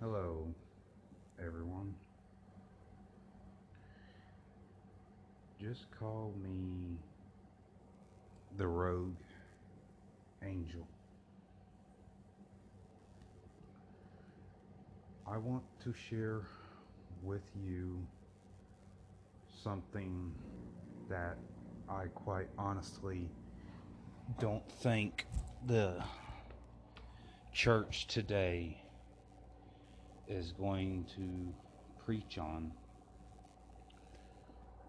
Hello, everyone. Just call me the Rogue Angel. I want to share with you something that I quite honestly don't think the church today is going to preach on.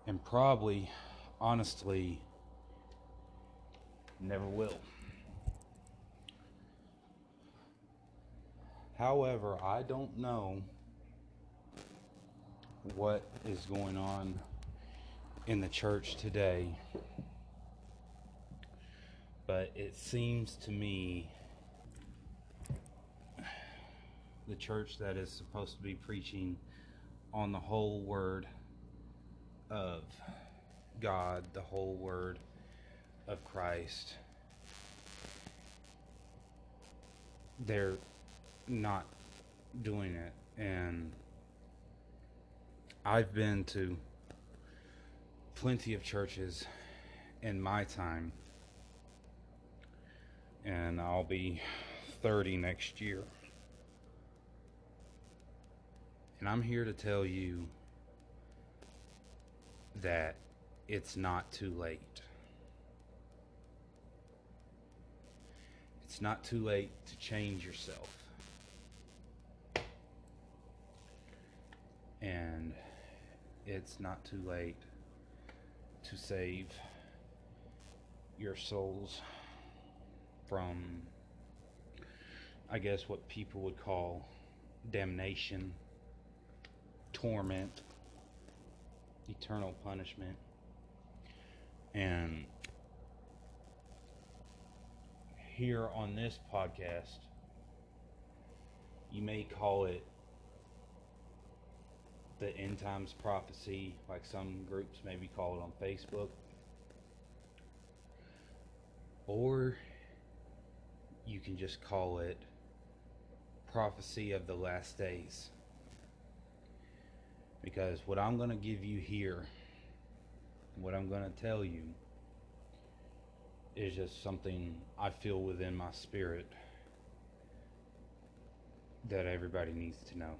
And probably, honestly, never will. However, I don't know what is going on in the church today, but it seems to me the church that is supposed to be preaching on the whole word of God, the whole word of Christ. They're not doing it. And I've been to plenty of churches in my time, and I'll be 30 next year. And I'm here to tell you that it's not too late. It's not too late to change yourself. And it's not too late to save your souls from, I guess, what people would call damnation torment, eternal punishment, and here on this podcast, you may call it the end times prophecy, like some groups maybe call it on Facebook, or you can just call it prophecy of the last days. Because what I'm going to give you here, what I'm going to tell you, is just something I feel within my spirit that everybody needs to know.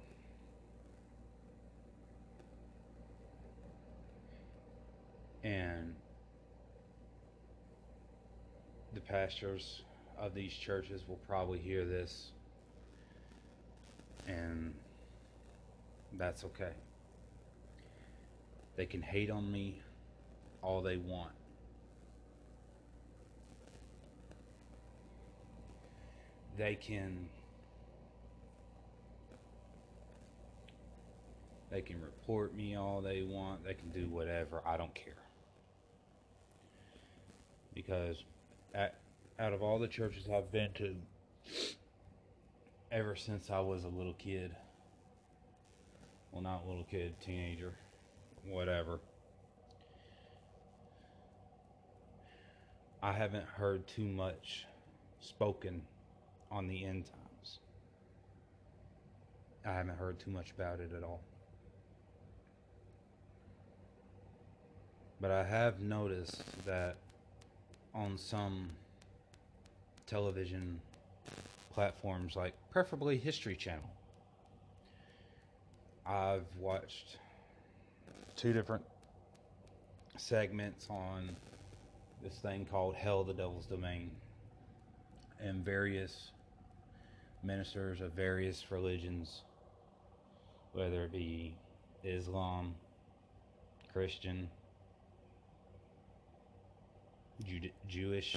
And the pastors of these churches will probably hear this, and that's okay. They can hate on me all they want. They can they can report me all they want. They can do whatever. I don't care. Because at, out of all the churches I've been to ever since I was a little kid, well, not little kid, teenager, whatever. I haven't heard too much spoken on the end times. I haven't heard too much about it at all. But I have noticed that on some television platforms, like preferably History Channel, I've watched two different segments on this thing called Hell the Devil's Domain. And various ministers of various religions, whether it be Islam, Christian, Jude- Jewish,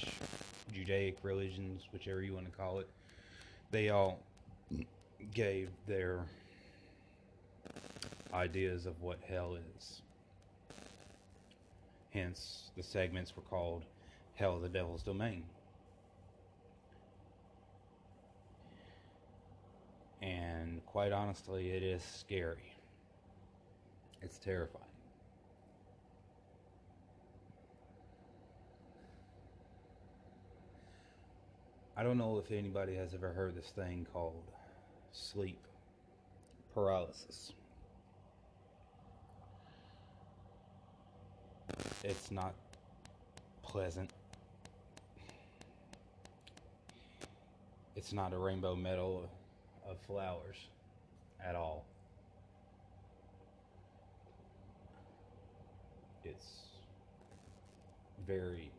Judaic religions, whichever you want to call it, they all gave their ideas of what hell is. Hence, the segments were called Hell the Devil's Domain. And quite honestly, it is scary. It's terrifying. I don't know if anybody has ever heard this thing called sleep paralysis. It's not pleasant. It's not a rainbow medal of flowers at all. It's very,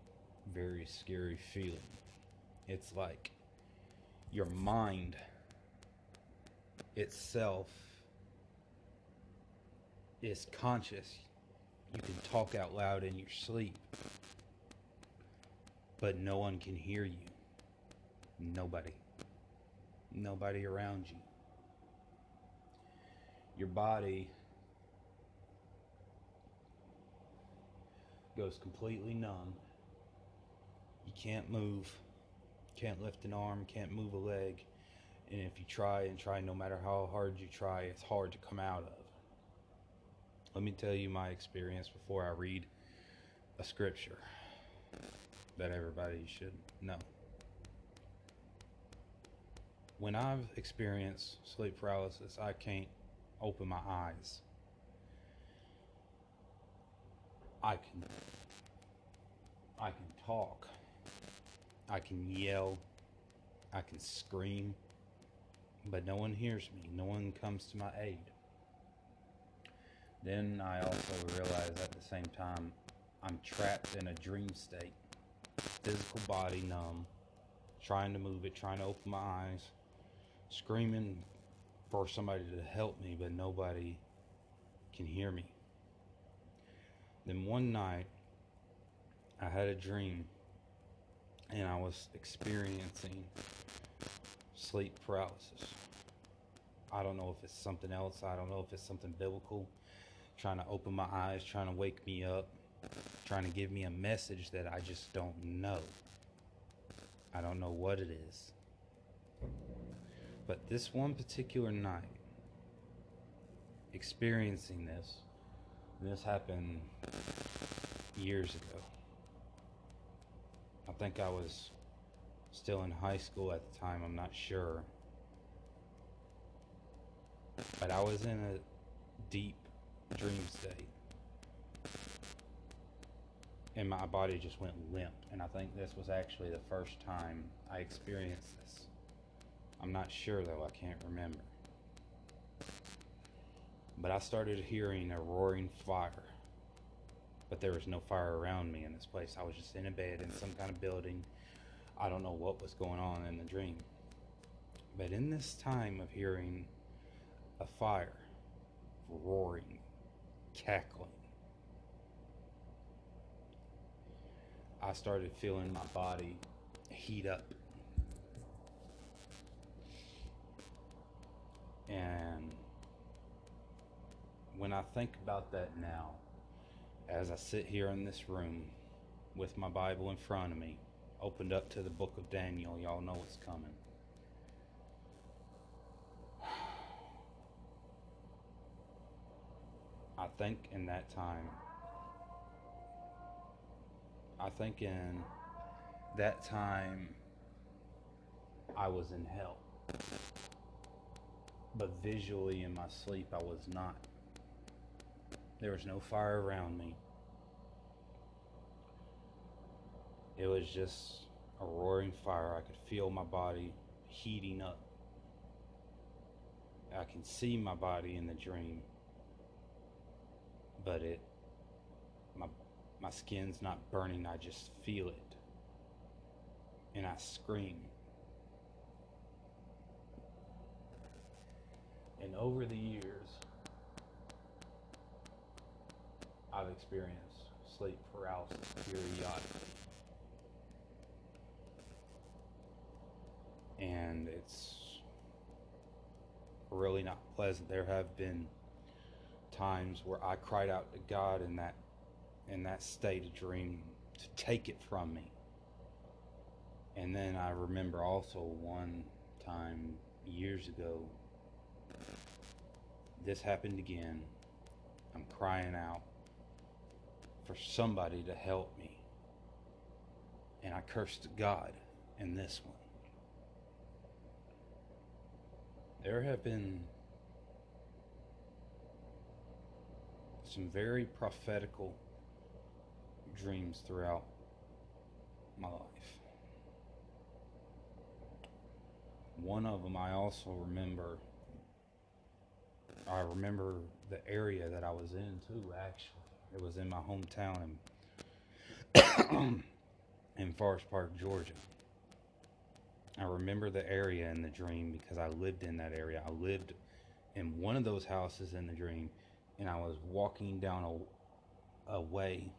very scary feeling. It's like your mind itself is conscious. You can talk out loud in your sleep, but no one can hear you. Nobody. Nobody around you. Your body goes completely numb. You can't move, can't lift an arm, can't move a leg. And if you try and try, no matter how hard you try, it's hard to come out of. Let me tell you my experience before I read a scripture that everybody should know. When I've experienced sleep paralysis, I can't open my eyes. I can I can talk. I can yell. I can scream. But no one hears me. No one comes to my aid. Then I also realize at the same time I'm trapped in a dream state. Physical body numb, trying to move it, trying to open my eyes, screaming for somebody to help me, but nobody can hear me. Then one night, I had a dream and I was experiencing sleep paralysis. I don't know if it's something else, I don't know if it's something biblical, trying to open my eyes, trying to wake me up, trying to give me a message that I just don't know. I don't know what it is. But this one particular night, experiencing this, this happened years ago. I think I was still in high school at the time, I'm not sure. But I was in a deep dream state. And my body just went limp. And I think this was actually the first time I experienced this. I'm not sure though, I can't remember. But I started hearing a roaring fire. But there was no fire around me in this place. I was just in a bed in some kind of building. I don't know what was going on in the dream. But in this time of hearing a fire, roaring, cackling, I started feeling my body heat up. And when I think about that now, as I sit here in this room with my Bible in front of me, opened up to the book of Daniel, y'all know what's coming. Think in that time, I think in that time, I was in hell. But visually in my sleep, I was not. There was no fire around me. It was just a roaring fire. I could feel my body heating up. I can see my body in the dream, but it my my skin's not burning. I just feel it. And I scream. And over the years, I've experienced sleep paralysis periodically. And it's really not pleasant. There have been times where I cried out to God in that in that state of dream to take it from me. And then I remember also one time years ago this happened again. I'm crying out for somebody to help me. And I cursed God in this one. There have been some very prophetical dreams throughout my life. One of them I also remember. I remember the area that I was in too. Actually, it was in my hometown in in Forest Park, Georgia. I remember the area in the dream because I lived in that area. I lived in one of those houses in the dream, and I was walking down a, a way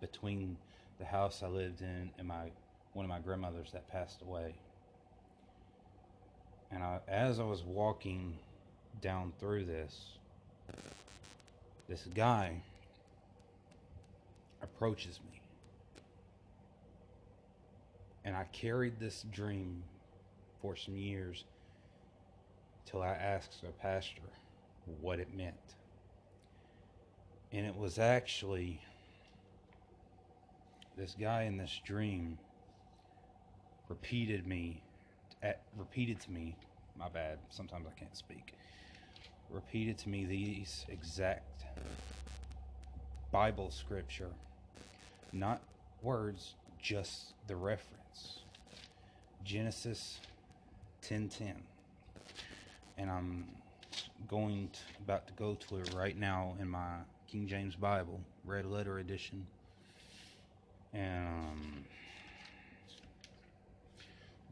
between the house I lived in and my one of my grandmothers that passed away. And I, as I was walking down through this, this guy approaches me. And I carried this dream for some years till I asked a pastor what it meant. And it was actually this guy in this dream repeated me at, repeated to me my bad sometimes i can't speak repeated to me these exact bible scripture not words just the reference. Genesis 10:10 and i'm going to, about to go to it right now in my king james bible red letter edition and um,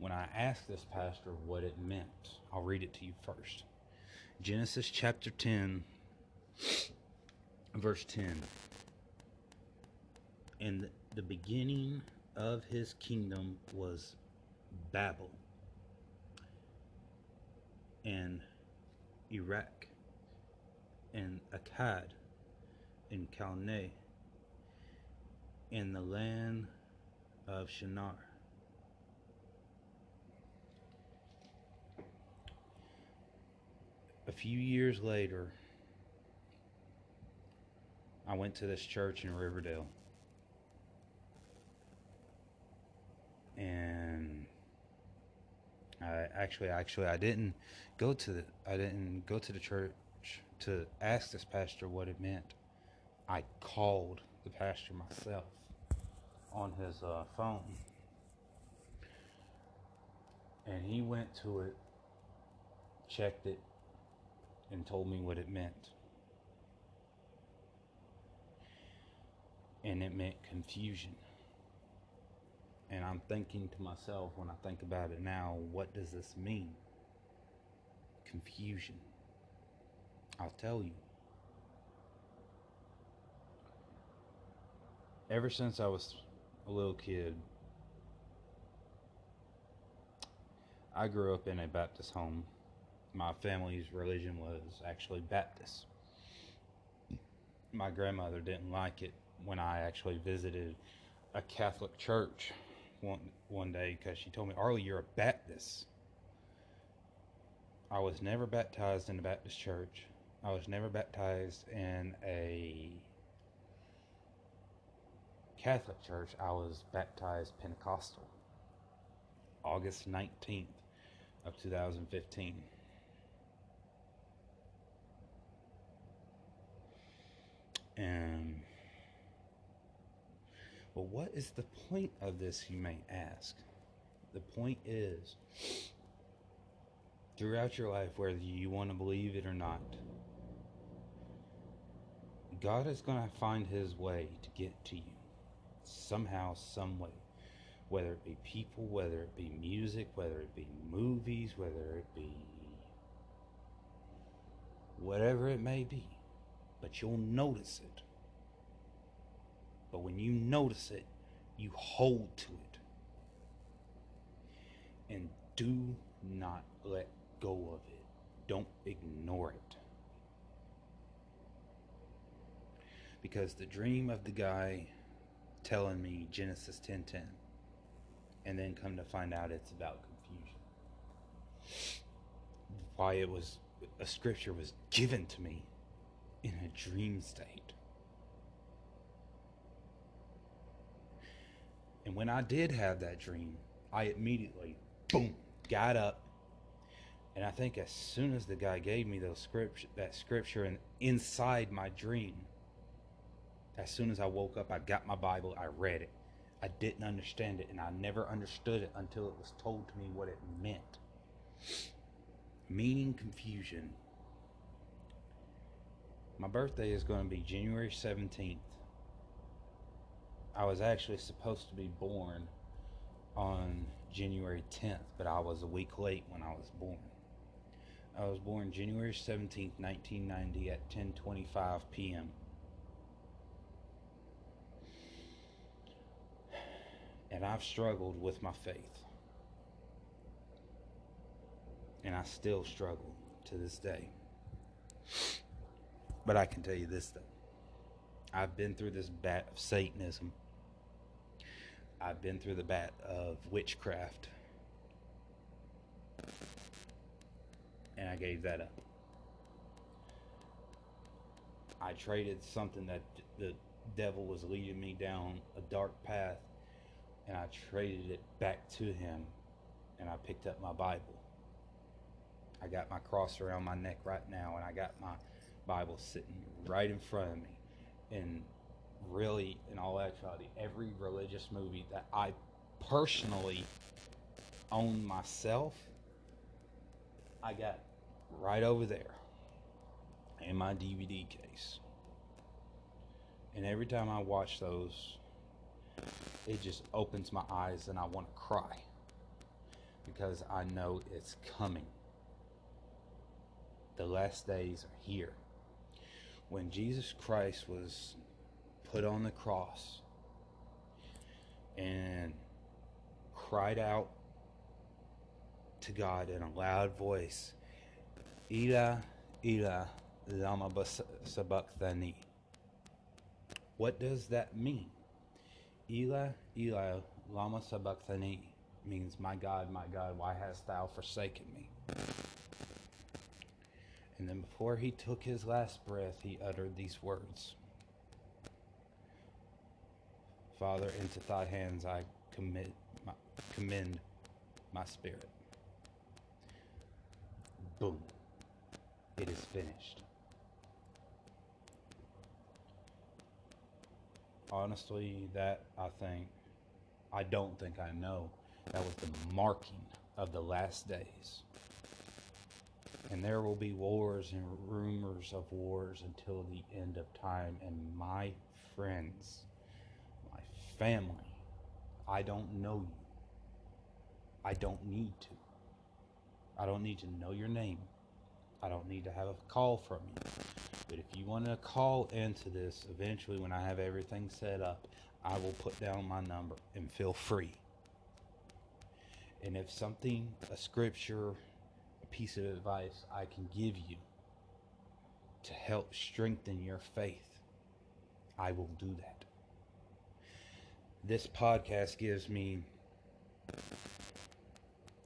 when I asked this pastor what it meant, I'll read it to you first. Genesis chapter 10, verse 10. And the beginning of his kingdom was Babel and Iraq and Accad and Calneh in the land of Shinar. A few years later, I went to this church in Riverdale. And I actually actually I didn't go to the I didn't go to the church to ask this pastor what it meant. I called the pastor myself on his uh, phone. And he went to it, checked it, and told me what it meant. And it meant confusion. And I'm thinking to myself when I think about it now, what does this mean? Confusion. I'll tell you. Ever since I was a little kid, I grew up in a Baptist home. My family's religion was actually Baptist. My grandmother didn't like it when I actually visited a Catholic church one one day because she told me, "Arlie, you're a Baptist." I was never baptized in a Baptist church. I was never baptized in a Catholic church, I was baptized Pentecostal August 19th of 2015. And well, what is the point of this, you may ask? The point is, throughout your life, whether you want to believe it or not, God is going to find his way to get to you somehow, some way. Whether it be people, whether it be music, whether it be movies, whether it be whatever it may be. But you'll notice it. But when you notice it, you hold to it. And do not let go of it. Don't ignore it. Because the dream of the guy telling me Genesis 10:10 and then come to find out it's about confusion. Why it was a scripture was given to me in a dream state. And when I did have that dream, I immediately boom got up and I think as soon as the guy gave me those scripture that scripture and inside my dream As soon as I woke up, I got my Bible, I read it. I didn't understand it, and I never understood it until it was told to me what it meant. Meaning confusion. My birthday is going to be January 17th. I was actually supposed to be born on January 10th, but I was a week late when I was born. I was born January 17th, 1990 at 10:25 p.m. And I've struggled with my faith. And I still struggle to this day. But I can tell you this though. I've been through this bat of Satanism. I've been through the bat of witchcraft. And I gave that up. I traded something that the devil was leading me down a dark path and I traded it back to him and I picked up my Bible. I got my cross around my neck right now and I got my Bible sitting right in front of me. And really, in all actuality, every religious movie that I personally own myself, I got right over there in my DVD case. And every time I watch those, it just opens my eyes and I want to cry because I know it's coming. The last days are here. When Jesus Christ was put on the cross and cried out to God in a loud voice, Ila, Ila, lama sabachthani. What does that mean? Ila, Ila, lama sabachthani means, My God, my God, why hast thou forsaken me? And then before he took his last breath, he uttered these words Father, into thy hands I commit my, commend my spirit. Boom. It is finished. Honestly, that I think, I don't think I know, that was the marking of the last days. And there will be wars and rumors of wars until the end of time. And my friends, my family, I don't know you. I don't need to. I don't need to know your name. I don't need to have a call from you. But if you want to call into this eventually when I have everything set up, I will put down my number and feel free. And if something, a scripture, a piece of advice I can give you to help strengthen your faith, I will do that. This podcast gives me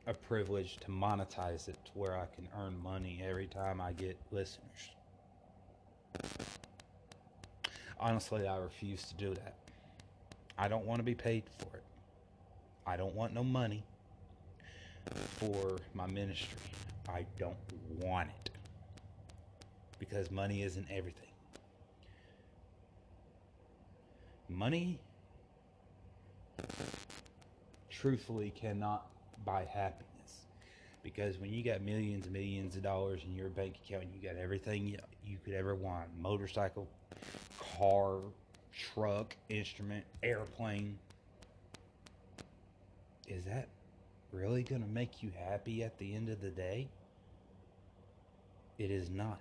a privilege to monetize it to where I can earn money every time I get listeners. Honestly, I refuse to do that. I don't want to be paid for it. I don't want no money for my ministry. I don't want it. Because money isn't everything. Money, truthfully, cannot buy happiness. Because when you got millions and millions of dollars in your bank account, you got everything you, could ever want motorcycle, car, truck, instrument, airplane. Is that really going to make you happy at the end of the day? It is not.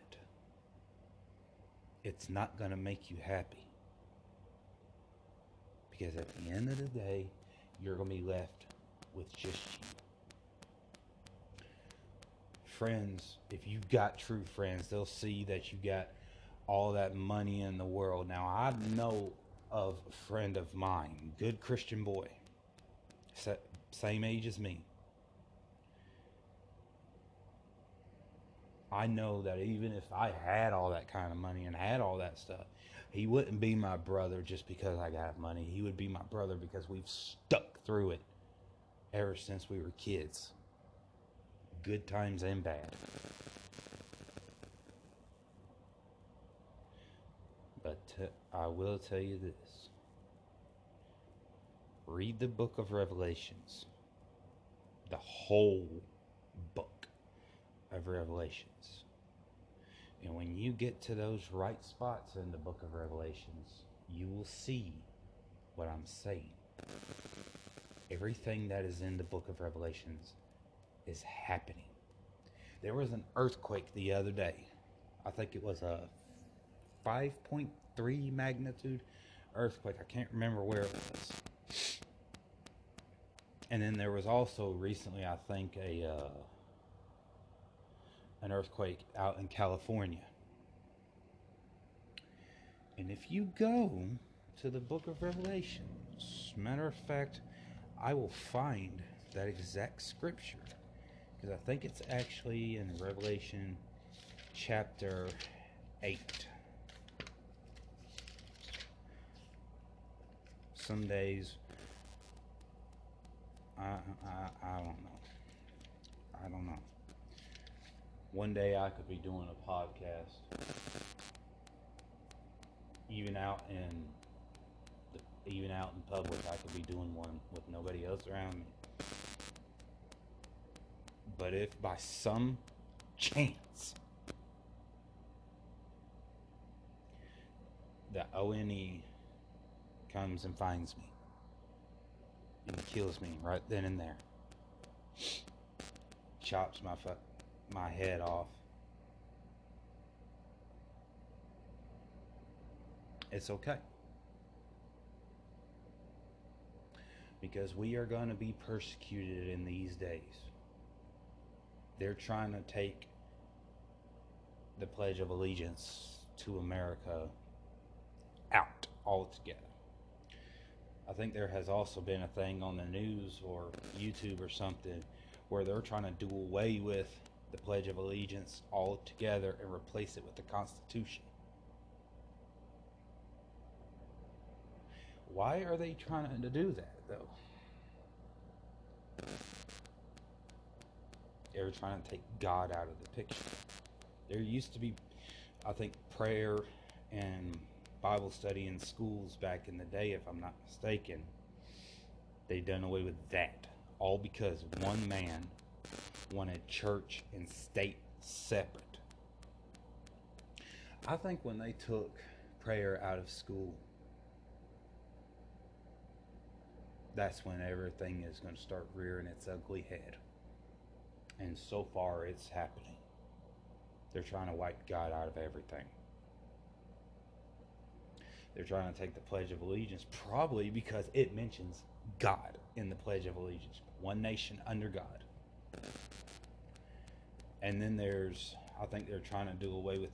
It's not going to make you happy. Because at the end of the day, you're going to be left with just you. Friends, if you've got true friends, they'll see that you got all that money in the world. Now, I know of a friend of mine, good Christian boy, same age as me. I know that even if I had all that kind of money and had all that stuff, he wouldn't be my brother just because I got money. He would be my brother because we've stuck through it ever since we were kids. Good times and bad. But t- I will tell you this read the book of Revelations, the whole book of Revelations. And when you get to those right spots in the book of Revelations, you will see what I'm saying. Everything that is in the book of Revelations is happening. There was an earthquake the other day. I think it was a 5.3 magnitude earthquake. I can't remember where it was. And then there was also recently, I think, a uh, an earthquake out in California. And if you go to the book of Revelations, matter of fact, I will find that exact scripture because I think it's actually in Revelation chapter 8. Some days, I, I, I don't know. I don't know. One day I could be doing a podcast, even out in even out in public, I could be doing one with nobody else around me. But if by some chance the ONE comes and finds me and kills me right then and there, chops my my head off. It's okay. Because we are going to be persecuted in these days. They're trying to take the Pledge of Allegiance to America out altogether. I think there has also been a thing on the news or YouTube or something where they're trying to do away with the Pledge of Allegiance altogether and replace it with the Constitution. Why are they trying to do that, though? They're trying to take God out of the picture. There used to be, I think, prayer and Bible study in schools back in the day, if I'm not mistaken. They done away with that. All because one man wanted church and state separate. I think when they took prayer out of school, that's when everything is going to start rearing its ugly head. And so far, it's happening. They're trying to wipe God out of everything. They're trying to take the Pledge of Allegiance, probably because it mentions God in the Pledge of Allegiance. One nation under God. And then there's, I think they're trying to do away with,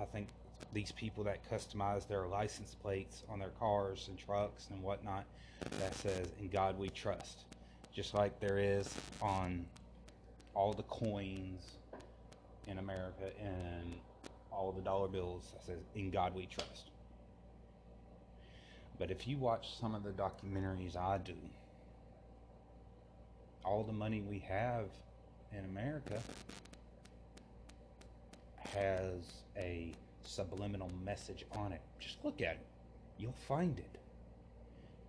I think these people that customize their license plates on their cars and trucks and whatnot that says, In God we trust. Just like there is on all the coins in America and all the dollar bills that says, In God we trust. But if you watch some of the documentaries I do, all the money we have in America has a subliminal message on it. Just look at it. You'll find it.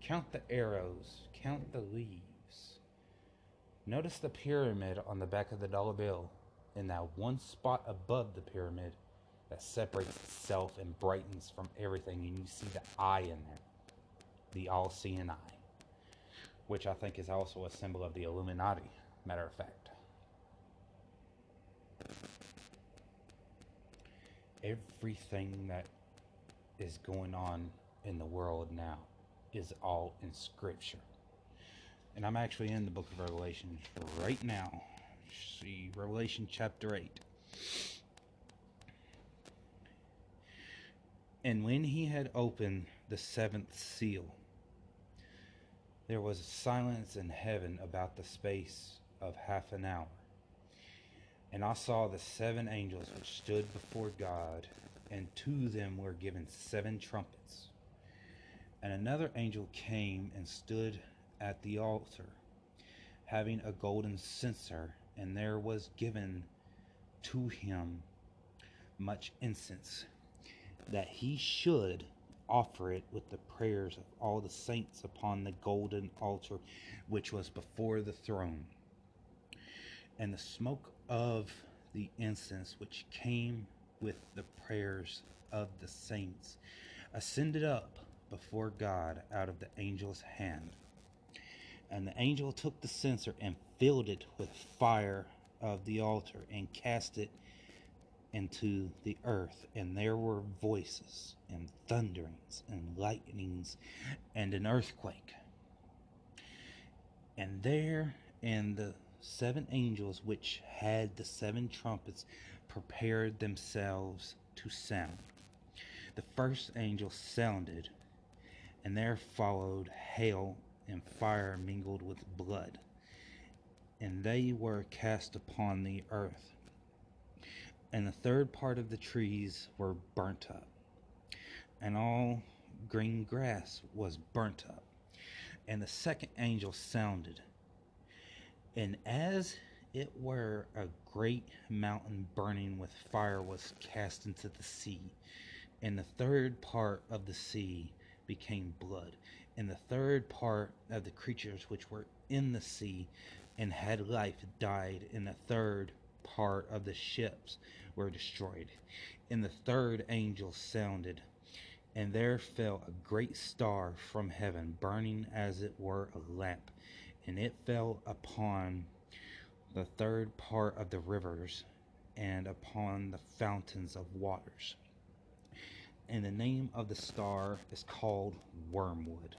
Count the arrows, count the leaves. Notice the pyramid on the back of the dollar bill in that one spot above the pyramid that separates itself and brightens from everything, and you see the eye in there the all seeing eye, which I think is also a symbol of the Illuminati, matter of fact. Everything that is going on in the world now is all in Scripture. And I'm actually in the book of Revelation right now. See, Revelation chapter 8. And when he had opened the seventh seal, there was silence in heaven about the space of half an hour. And I saw the seven angels which stood before God, and to them were given seven trumpets. And another angel came and stood at the altar, having a golden censer, and there was given to him much incense, that he should offer it with the prayers of all the saints upon the golden altar which was before the throne. And the smoke of the incense which came with the prayers of the saints ascended up before God out of the angel's hand. And the angel took the censer and filled it with fire of the altar and cast it into the earth. And there were voices and thunderings and lightnings and an earthquake. And there and the seven angels which had the seven trumpets prepared themselves to sound. The first angel sounded, and there followed hail and fire mingled with blood, and they were cast upon the earth. And the third part of the trees were burnt up, and all green grass was burnt up. And the second angel sounded, and as it were a great mountain burning with fire was cast into the sea, and the third part of the sea became blood, and the third part of the creatures which were in the sea and had life died, and the third part of the ships were destroyed. And the third angel sounded, and there fell a great star from heaven, burning as it were a lamp, and it fell upon the third part of the rivers and upon the fountains of waters. And the name of the star is called Wormwood.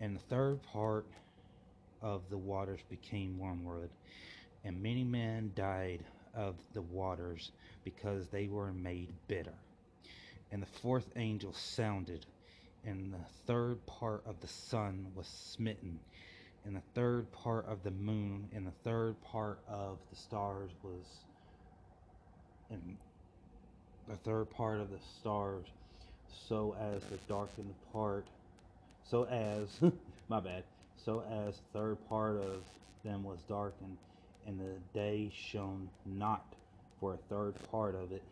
And the third part of the waters became wormwood, and many men died of the waters because they were made bitter. And the fourth angel sounded, and the third part of the sun was smitten, and the third part of the moon, and the third part of the stars was, and the third part of the stars, so as the darkened part, so as, my bad, so as the third part of them was darkened, and the day shone not for a third part of it,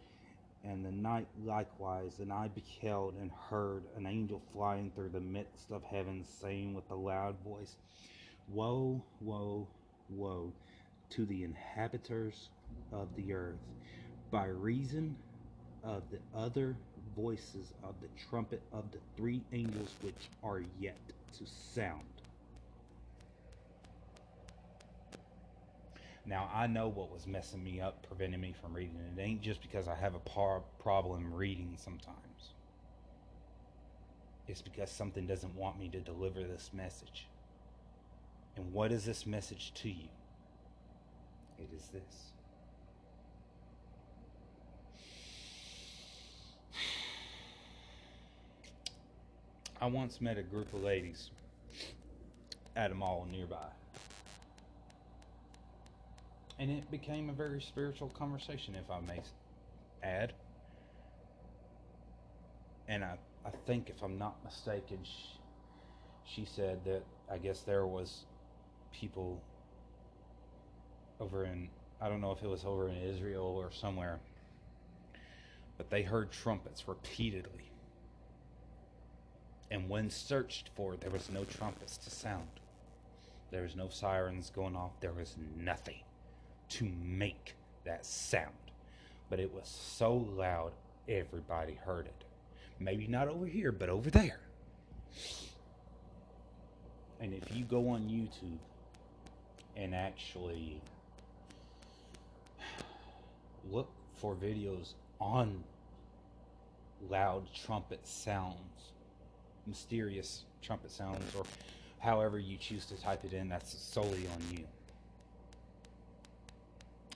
and the night likewise. And I beheld and heard an angel flying through the midst of heaven, saying with a loud voice, Woe, woe, woe to the inhabitants of the earth, by reason of the other voices of the trumpet of the three angels which are yet to sound. Now, I know what was messing me up, preventing me from reading. It ain't just because I have a par- problem reading sometimes. It's because something doesn't want me to deliver this message. And what is this message to you? It is this. I once met a group of ladies at a mall nearby. And it became a very spiritual conversation, if I may add. And I, I think, if I'm not mistaken, she, she said that I guess there was people over in, I don't know if it was over in Israel or somewhere, but they heard trumpets repeatedly. And when searched for, there was no trumpets to sound. There was no sirens going off. There was nothing to make that sound. But it was so loud, everybody heard it. Maybe not over here, but over there. And if you go on YouTube and actually look for videos on loud trumpet sounds, mysterious trumpet sounds, or however you choose to type it in, that's solely on you.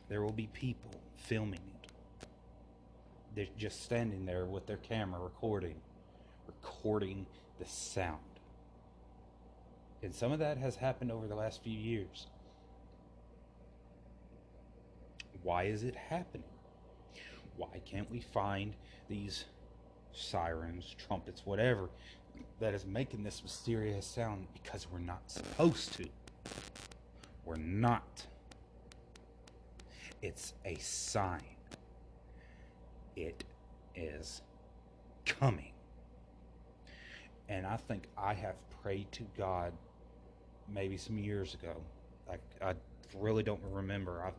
There will be people filming it. They're just standing there with their camera recording, recording the sound. And some of that has happened over the last few years. Why is it happening? Why can't we find these sirens, trumpets, whatever that is making this mysterious sound? Because we're not supposed to. We're not. It's a sign. It is coming. And I think I have prayed to God maybe some years ago. Like I really don't remember. I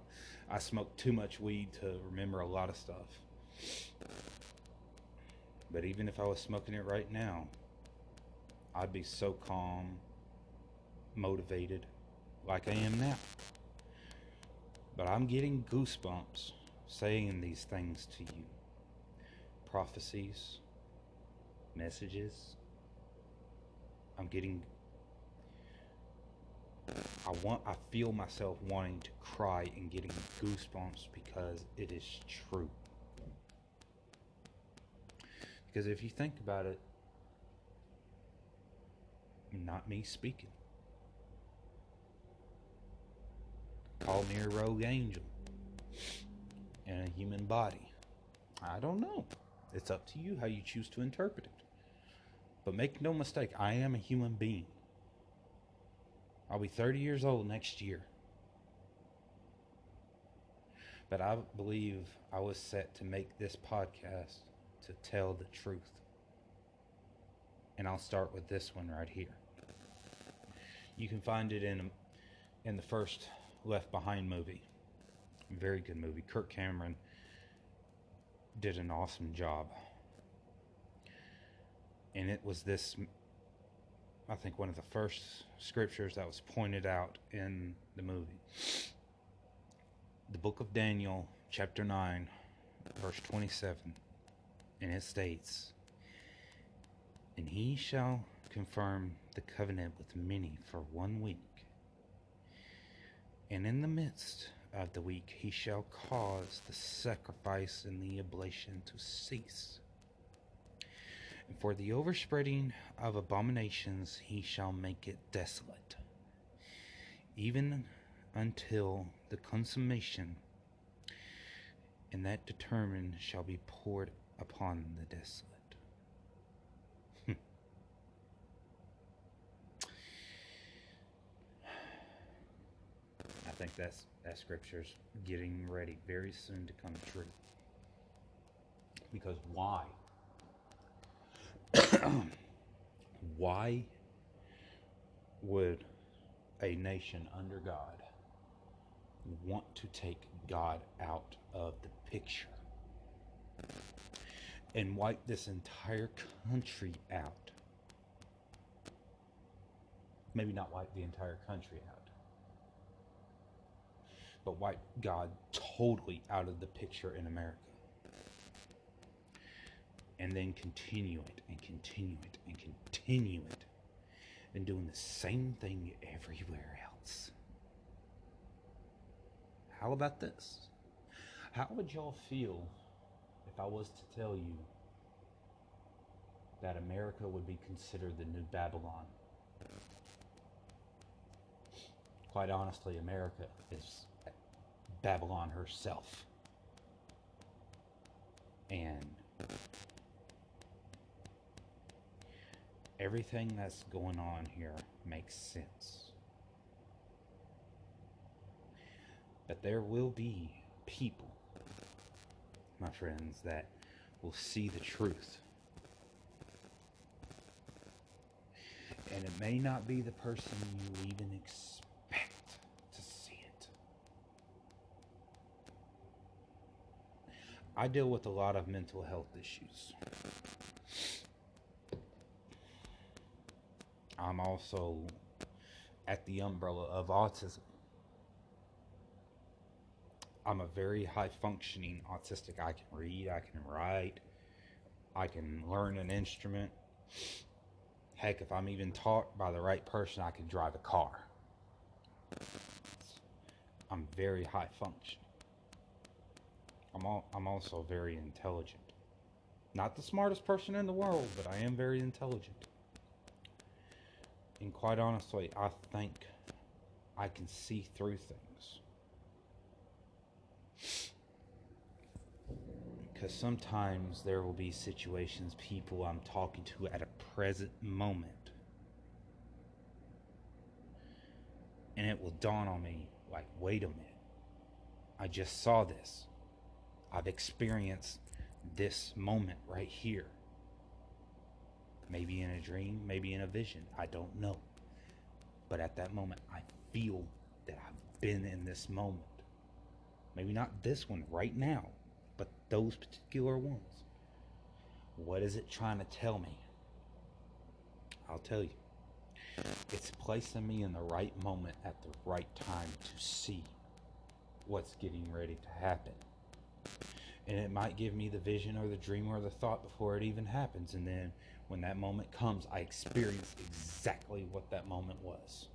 I smoked too much weed to remember a lot of stuff. But even if I was smoking it right now, I'd be so calm, motivated, like I am now. But I'm getting goosebumps saying these things to you. Prophecies, messages. I'm getting I want I feel myself wanting to cry and getting goosebumps because it is true. Because if you think about it, not me speaking. Call me a rogue angel in a human body. I don't know. It's up to you how you choose to interpret it. But make no mistake, I am a human being. I'll be 30 years old next year. But I believe I was set to make this podcast to tell the truth. And I'll start with this one right here. You can find it in in the first Left Behind movie. Very good movie. Kirk Cameron did an awesome job. And it was this I think one of the first scriptures that was pointed out in the movie. The book of Daniel, chapter 9, verse 27, and it states, And he shall confirm the covenant with many for one week. And in the midst of the week he shall cause the sacrifice and the oblation to cease and for the overspreading of abominations he shall make it desolate, even until the consummation, and that determined shall be poured upon the desolate. Hmm. I think that's that scripture's getting ready very soon to come true. Because why? why would a nation under God want to take God out of the picture and wipe this entire country out? Maybe not wipe the entire country out, but wipe God totally out of the picture in America and then continue it and continue it and continue it and doing the same thing everywhere else. How about this? How would y'all feel if I was to tell you that America would be considered the new Babylon? Quite honestly, America is Babylon herself. And everything that's going on here makes sense. But there will be people, my friends, that will see the truth. And it may not be the person you even expect to see it. I deal with a lot of mental health issues. I'm also at the umbrella of autism. I'm a very high functioning autistic. I can read, I can write, I can learn an instrument. Heck, if I'm even taught by the right person, I can drive a car. I'm very high functioning. I'm, all, I'm also very intelligent. Not the smartest person in the world, but I am very intelligent. And quite honestly, I think I can see through things. Because sometimes there will be situations, people I'm talking to at a present moment. And it will dawn on me like, wait a minute. I just saw this. I've experienced this moment right here. Maybe in a dream, maybe in a vision. I don't know. But at that moment, I feel that I've been in this moment. Maybe not this one right now, but those particular ones. What is it trying to tell me? I'll tell you. It's placing me in the right moment at the right time to see what's getting ready to happen. And it might give me the vision or the dream or the thought before it even happens. And then when that moment comes, I experience exactly what that moment was.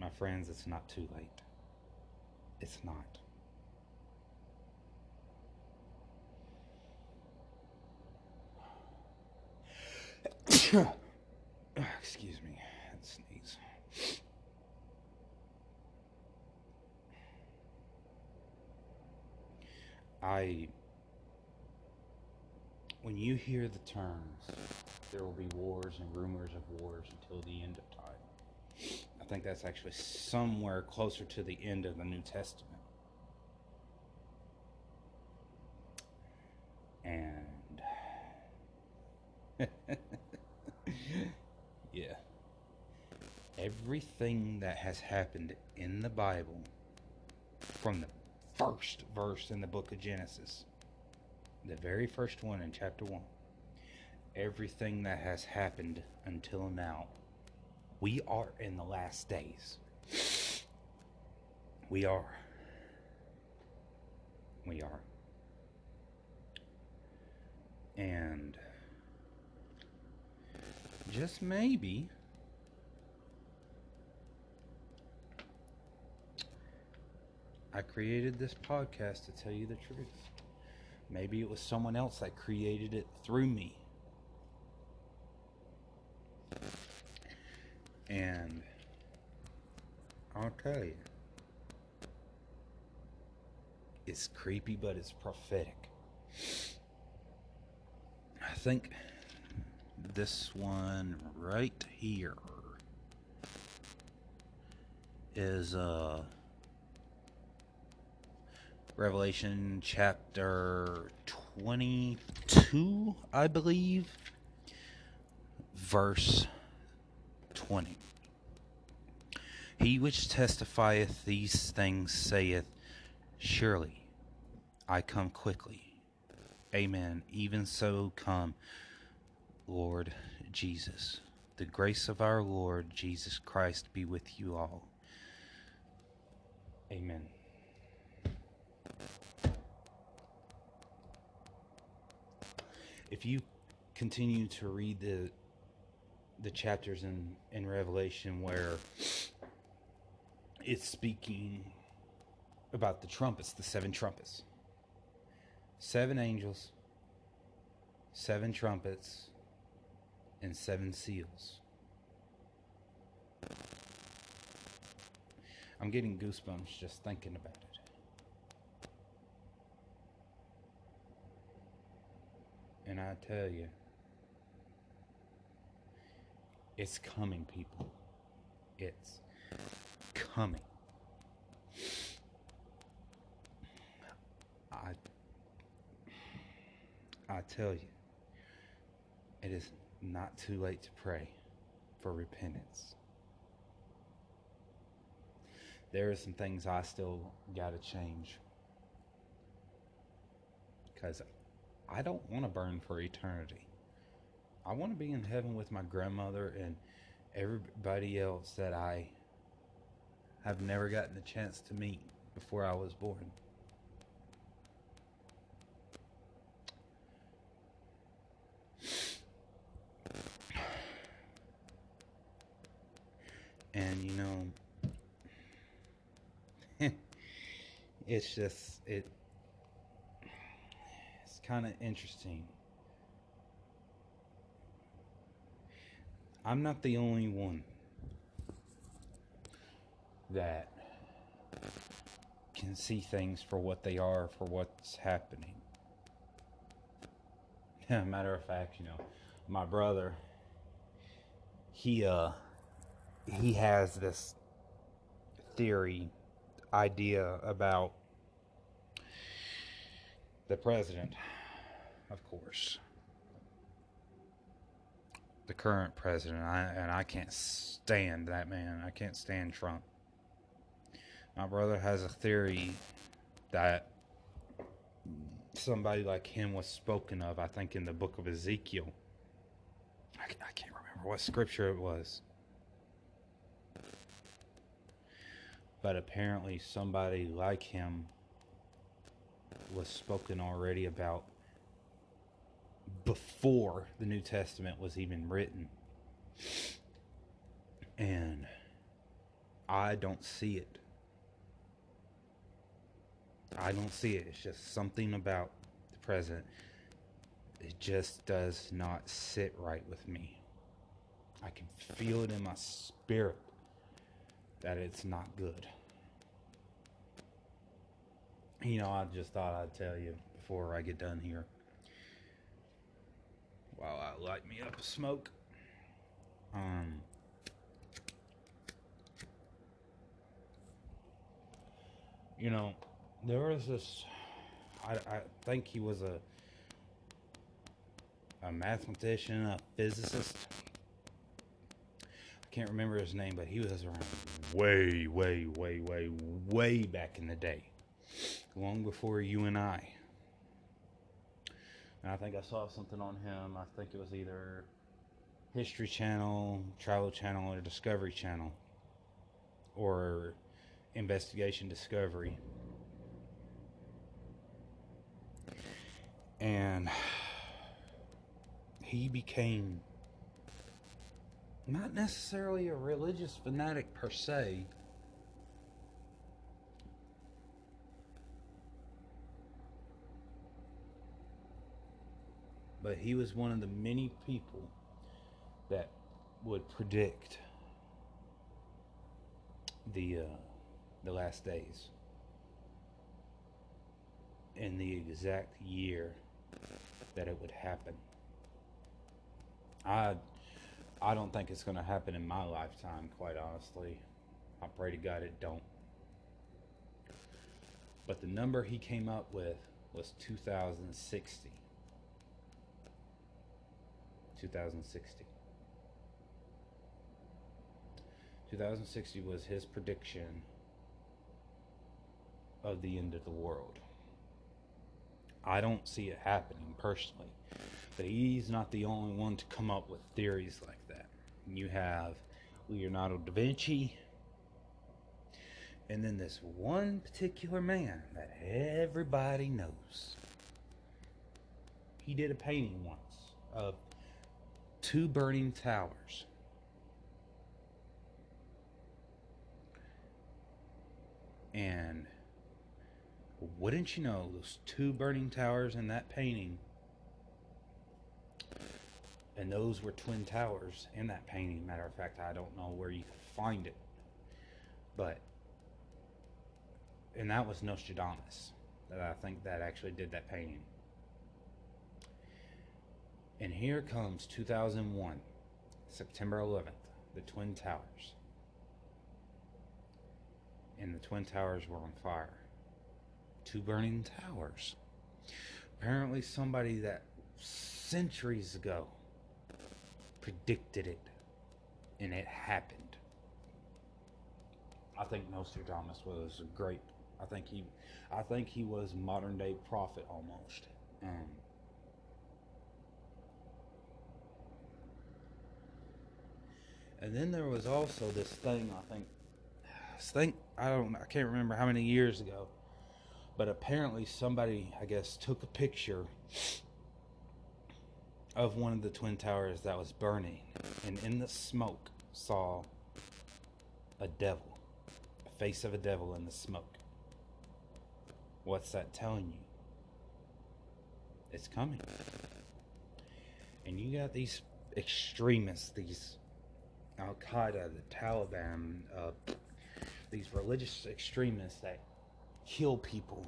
My friends, it's not too late. It's not. Excuse me. That sneeze. I. When you hear the terms, there will be wars and rumors of wars until the end of time. I think that's actually somewhere closer to the end of the New Testament. And. yeah. Everything that has happened in the Bible, from the first verse in the book of Genesis, the very first one in chapter 1, everything that has happened until now, we are in the last days. We are. We are. And just maybe I created this podcast to tell you the truth. Maybe it was someone else that created it through me. And I'll tell you, it's creepy, but it's prophetic. I think this one right here is uh Revelation chapter 22, I believe, verse 20. He which testifieth these things saith, Surely I come quickly. Amen. Even so come, Lord Jesus. The grace of our Lord Jesus Christ be with you all. Amen. If you continue to read the the chapters in, in Revelation where it's speaking about the trumpets, the seven trumpets. Seven angels, seven trumpets, and seven seals. I'm getting goosebumps just thinking about it. And I tell you, it's coming, people. It's coming. I I tell you, it is not too late to pray for repentance. There are some things I still got to change because I don't want to burn for eternity. I want to be in heaven with my grandmother and everybody else that I have never gotten the chance to meet before I was born. And you know, it's just it kind of interesting I'm not the only one that can see things for what they are, for what's happening. Matter of fact, you know, my brother, he uh, he has this theory, idea about the president, of course, the current president, I, and I can't stand that man. I can't stand Trump. My brother has a theory that somebody like him was spoken of, I think, in the book of Ezekiel. I, I can't remember what scripture it was. But apparently, somebody like him was spoken already about before the New Testament was even written. And I don't see it. I don't see it. It's just something about the present. It just does not sit right with me. I can feel it in my spirit that it's not good. You know, I just thought I'd tell you before I get done here. While I light me up a smoke. Um, you know, there was this. I, I think he was a a mathematician, a physicist. I can't remember his name, but he was around way, way, way, way, way back in the day, long before you and I. And I think I saw something on him. I think it was either History Channel, Travel Channel, or Discovery Channel, or Investigation Discovery. And he became not necessarily a religious fanatic per se. But he was one of the many people that would predict the uh, the last days in the exact year that it would happen. I I don't think it's going to happen in my lifetime, quite honestly. I pray to God it don't. But the number he came up with was 2060. 2060. 2060 was his prediction of the end of the world. I don't see it happening personally. But he's not the only one to come up with theories like that. You have Leonardo da Vinci, and then this one particular man that everybody knows. He did a painting once of two burning towers. And wouldn't you know, those two burning towers in that painting, and those were twin towers in that painting. Matter of fact, I don't know where you find it, but and that was Nostradamus that I think that actually did that painting. And here comes 2001, September 11th, the Twin Towers. And the Twin Towers were on fire two burning towers. Apparently, somebody that centuries ago predicted it, and it happened. I think Nostradamus was a great. I think he, I think he was modern day prophet almost. Um, and then there was also this thing. I think, thing. I don't. I can't remember how many years ago but apparently somebody i guess took a picture of one of the twin towers that was burning and in the smoke saw a devil a face of a devil in the smoke what's that telling you it's coming and you got these extremists these al qaeda the taliban uh, these religious extremists that kill people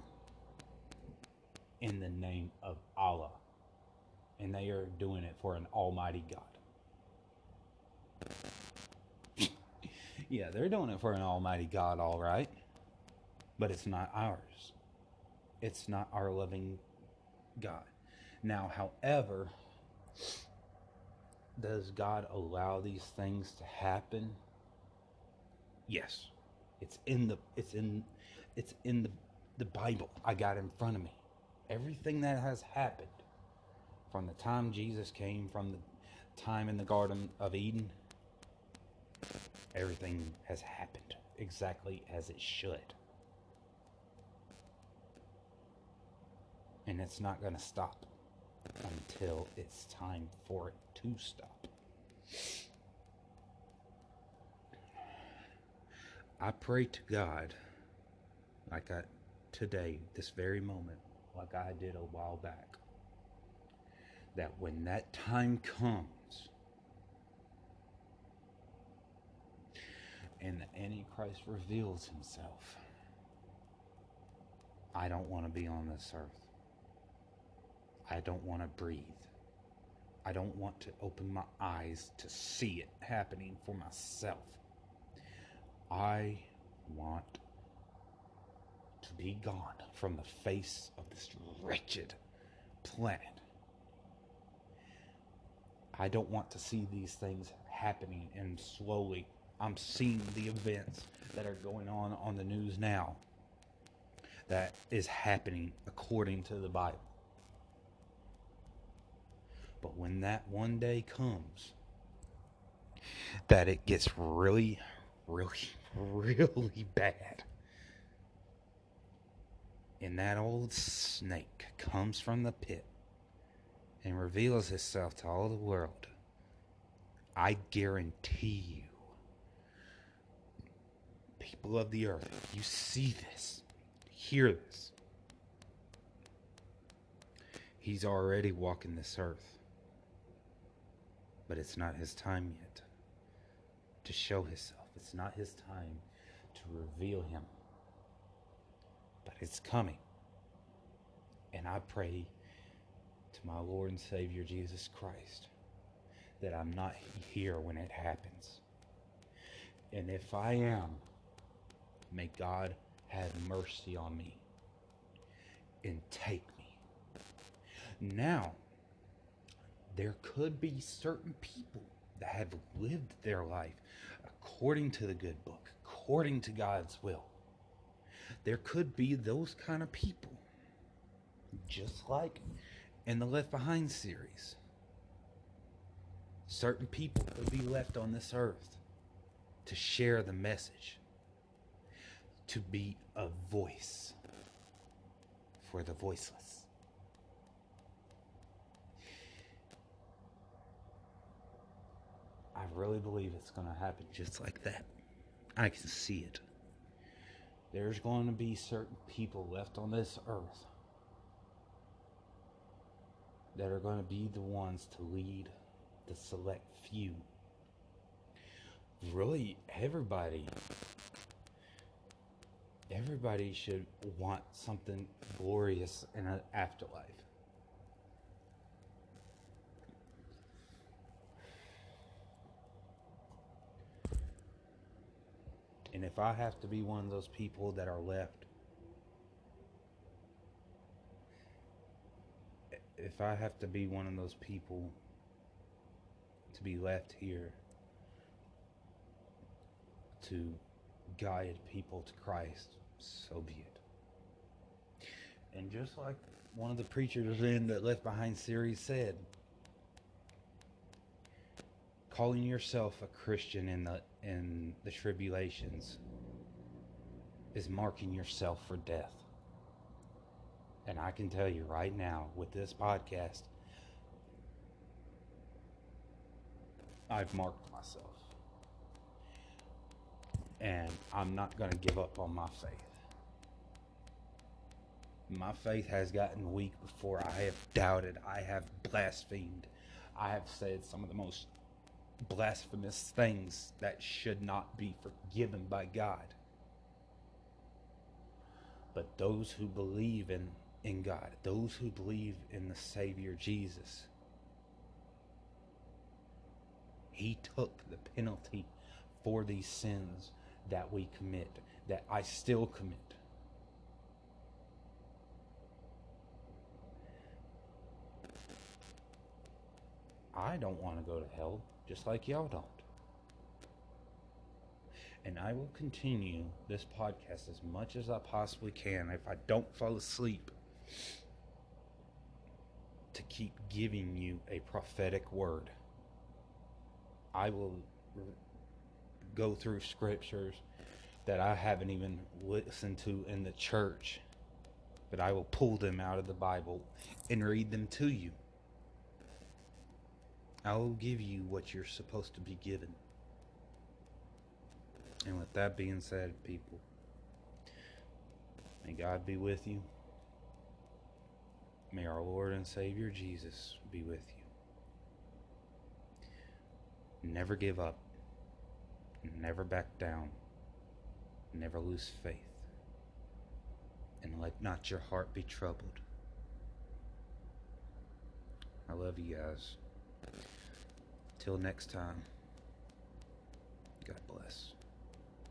in the name of Allah. And they are doing it for an almighty God. yeah, they're doing it for an almighty God, all right. But it's not ours. It's not our loving God. Now, however, does God allow these things to happen? Yes. It's in the it's in it's in the the Bible I got in front of me. Everything that has happened from the time Jesus came from the time in the garden of Eden everything has happened exactly as it should. And it's not going to stop until it's time for it to stop. I pray to God like I today, this very moment, like I did a while back, that when that time comes and the Antichrist reveals himself, I don't want to be on this earth. I don't want to breathe. I don't want to open my eyes to see it happening for myself. I want to be gone from the face of this wretched planet. I don't want to see these things happening and slowly I'm seeing the events that are going on on the news now that is happening according to the Bible. But when that one day comes, that it gets really, really, really bad. And that old snake comes from the pit and reveals itself to all the world. I guarantee you, people of the earth, you see this, hear this. He's already walking this earth. But it's not his time yet to show himself. It's not his time to reveal him. But it's coming. And I pray to my Lord and Savior Jesus Christ that I'm not here when it happens. And if I am, may God have mercy on me and take me. Now, there could be certain people that have lived their life according to the good book, according to God's will. There could be those kind of people, just like in the Left Behind series. Certain people could be left on this earth to share the message, to be a voice for the voiceless. Really believe it's going to happen just like that. I can see it. There's going to be certain people left on this earth that are going to be the ones to lead the select few. Really, everybody. Everybody should want something glorious in an afterlife. And if I have to be one of those people that are left, if I have to be one of those people to be left here to guide people to Christ, so be it. And just like one of the preachers in that Left Behind series said, calling yourself a Christian in the in the tribulations is marking yourself for death. And I can tell you right now with this podcast, I've marked myself. And I'm not going to give up on my faith. My faith has gotten weak before I have doubted. I have blasphemed. I have said some of the most blasphemous things that should not be forgiven by God. But those who believe in, in God, those who believe in the Savior Jesus, He took the penalty for these sins that we commit, that I still commit. I don't want to go to hell just like y'all don't. And I will continue this podcast as much as I possibly can if I don't fall asleep to keep giving you a prophetic word. I will go through scriptures that I haven't even listened to in the church, but I will pull them out of the Bible and read them to you. I will give you what you're supposed to be given. And with that being said, people, may God be with you. May our Lord and Savior Jesus be with you. Never give up. Never back down. Never lose faith. And let not your heart be troubled. I love you guys. Till next time, God bless.